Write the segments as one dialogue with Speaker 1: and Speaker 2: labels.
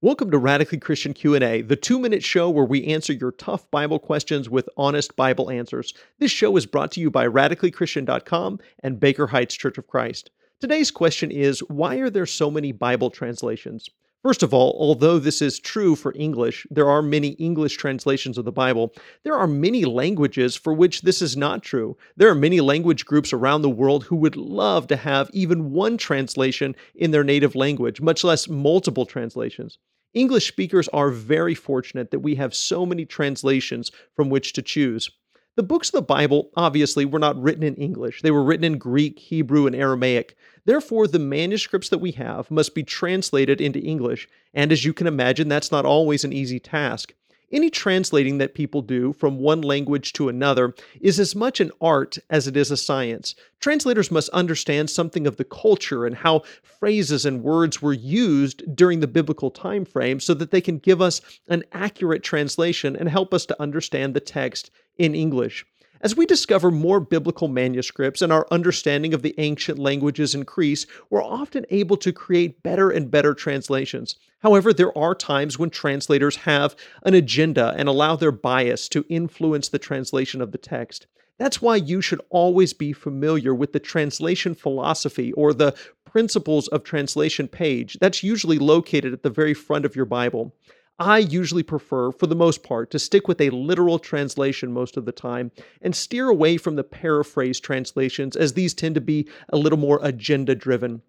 Speaker 1: Welcome to Radically Christian Q&A, the 2-minute show where we answer your tough Bible questions with honest Bible answers. This show is brought to you by radicallychristian.com and Baker Heights Church of Christ. Today's question is, why are there so many Bible translations? First of all, although this is true for English, there are many English translations of the Bible. There are many languages for which this is not true. There are many language groups around the world who would love to have even one translation in their native language, much less multiple translations. English speakers are very fortunate that we have so many translations from which to choose. The books of the Bible, obviously, were not written in English. They were written in Greek, Hebrew, and Aramaic. Therefore, the manuscripts that we have must be translated into English, and as you can imagine, that's not always an easy task. Any translating that people do from one language to another is as much an art as it is a science. Translators must understand something of the culture and how phrases and words were used during the biblical time frame so that they can give us an accurate translation and help us to understand the text in English. As we discover more biblical manuscripts and our understanding of the ancient languages increase, we're often able to create better and better translations. However, there are times when translators have an agenda and allow their bias to influence the translation of the text. That's why you should always be familiar with the translation philosophy or the principles of translation page. That's usually located at the very front of your Bible. I usually prefer, for the most part, to stick with a literal translation most of the time and steer away from the paraphrase translations, as these tend to be a little more agenda driven.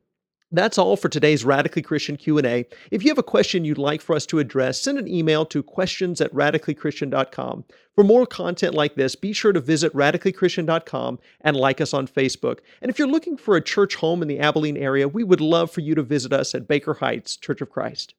Speaker 1: That's all for today's Radically Christian Q&A. If you have a question you'd like for us to address, send an email to questions at radicallychristian.com. For more content like this, be sure to visit radicallychristian.com and like us on Facebook. And if you're looking for a church home in the Abilene area, we would love for you to visit us at Baker Heights Church of Christ.